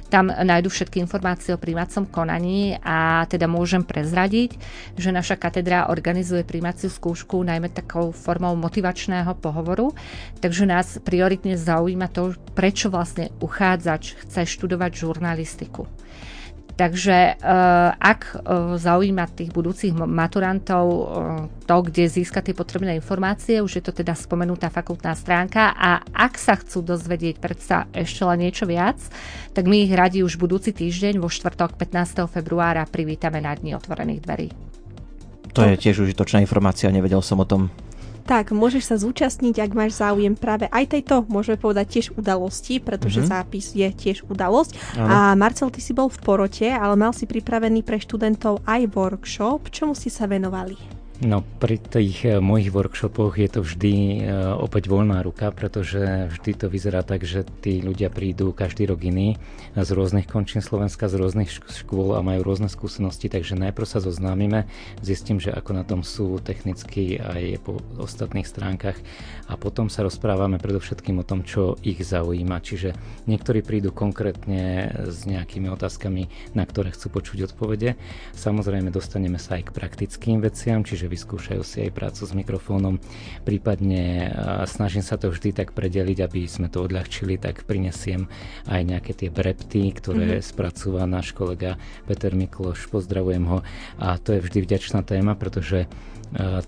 Tam nájdu všetky informácie o príjmacom konaní a teda môžem prezradiť, že naša katedra organizuje príjmaciu skúšku najmä takou formou motivačného pohovoru. Takže nás prioritne zaujíma to, prečo vlastne uchádzač chce študovať žurnalistiku. Takže uh, ak uh, zaujíma tých budúcich maturantov uh, to, kde získať tie potrebné informácie, už je to teda spomenutá fakultná stránka a ak sa chcú dozvedieť predsa ešte len niečo viac, tak my ich radi už budúci týždeň vo štvrtok 15. februára privítame na Dni otvorených dverí. To je tiež užitočná informácia, nevedel som o tom. Tak, môžeš sa zúčastniť, ak máš záujem práve aj tejto, môžeme povedať tiež udalosti, pretože mm-hmm. zápis je tiež udalosť. Ano. A Marcel, ty si bol v porote, ale mal si pripravený pre študentov aj workshop. Čomu ste sa venovali? No pri tých eh, mojich workshopoch je to vždy eh, opäť voľná ruka, pretože vždy to vyzerá tak, že tí ľudia prídu každý rok iný z rôznych končín Slovenska, z rôznych škôl a majú rôzne skúsenosti, takže najprv sa zoznámime, zistím, že ako na tom sú technicky aj po ostatných stránkach a potom sa rozprávame predovšetkým o tom, čo ich zaujíma. Čiže niektorí prídu konkrétne s nejakými otázkami, na ktoré chcú počuť odpovede. Samozrejme dostaneme sa aj k praktickým veciam, čiže že vyskúšajú si aj prácu s mikrofónom. Prípadne snažím sa to vždy tak predeliť, aby sme to odľahčili, tak prinesiem aj nejaké tie brepty, ktoré mm-hmm. spracúva náš kolega Peter Mikloš, pozdravujem ho. A to je vždy vďačná téma, pretože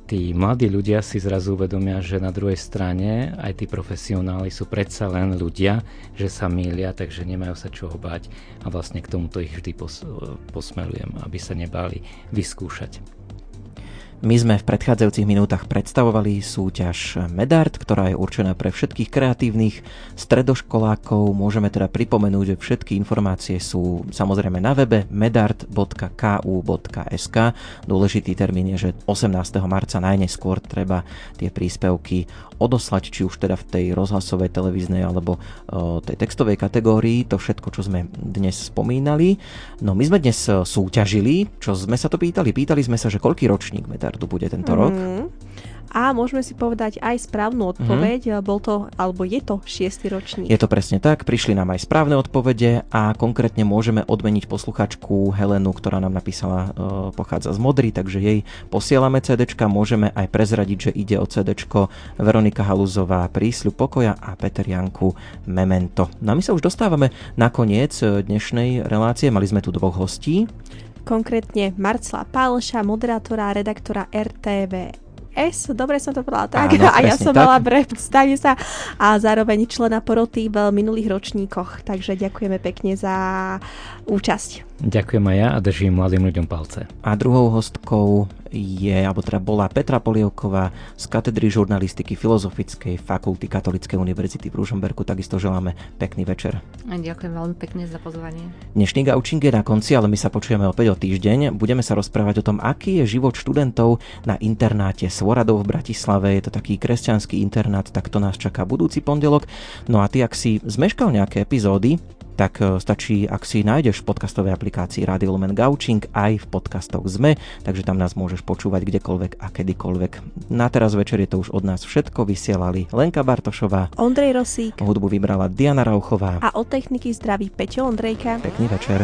tí mladí ľudia si zrazu uvedomia, že na druhej strane aj tí profesionáli sú predsa len ľudia, že sa mýlia, takže nemajú sa čoho báť a vlastne k tomuto ich vždy pos- posmerujem, aby sa nebáli vyskúšať. My sme v predchádzajúcich minútach predstavovali súťaž Medart, ktorá je určená pre všetkých kreatívnych stredoškolákov. Môžeme teda pripomenúť, že všetky informácie sú samozrejme na webe medart.ku.sk. Dôležitý termín je, že 18. marca najneskôr treba tie príspevky odoslať, či už teda v tej rozhlasovej, televíznej alebo o, tej textovej kategórii, to všetko, čo sme dnes spomínali. No my sme dnes súťažili, čo sme sa to pýtali, pýtali sme sa, že koľký ročník Medart štandardu bude tento mm. rok. A môžeme si povedať aj správnu odpoveď, mm. bol to, alebo je to šiestý ročník. Je to presne tak, prišli nám aj správne odpovede a konkrétne môžeme odmeniť posluchačku Helenu, ktorá nám napísala, e, pochádza z Modry, takže jej posielame CD, môžeme aj prezradiť, že ide o CD Veronika Haluzová, Prísľu pokoja a Peter Janku Memento. No a my sa už dostávame na koniec e, dnešnej relácie, mali sme tu dvoch hostí konkrétne Marcela Pálša, moderátora a redaktora RTV S, dobre som to povedala tak, Áno, a ja som tak. mala brev, stane sa a zároveň člena poroty v minulých ročníkoch, takže ďakujeme pekne za účasť. Ďakujem aj ja a držím mladým ľuďom palce. A druhou hostkou je, alebo teda bola Petra Polievková z katedry žurnalistiky Filozofickej fakulty Katolíckej univerzity v Ružomberku. Takisto želáme pekný večer. Ďakujem veľmi pekne za pozvanie. Dnešný gaučing je na konci, ale my sa počujeme opäť o týždeň. Budeme sa rozprávať o tom, aký je život študentov na internáte Svoradov v Bratislave. Je to taký kresťanský internát, tak to nás čaká budúci pondelok. No a ty, ak si zmeškal nejaké epizódy, tak e, stačí, ak si nájdeš v podcastovej aplikácii Radio Lumen Gaučing aj v podcastoch ZME, takže tam nás môžeš počúvať kdekoľvek a kedykoľvek. Na teraz večer je to už od nás všetko, vysielali Lenka Bartošová, Ondrej Rosík, hudbu vybrala Diana Rauchová a od techniky zdraví Peťo Ondrejka. Pekný večer.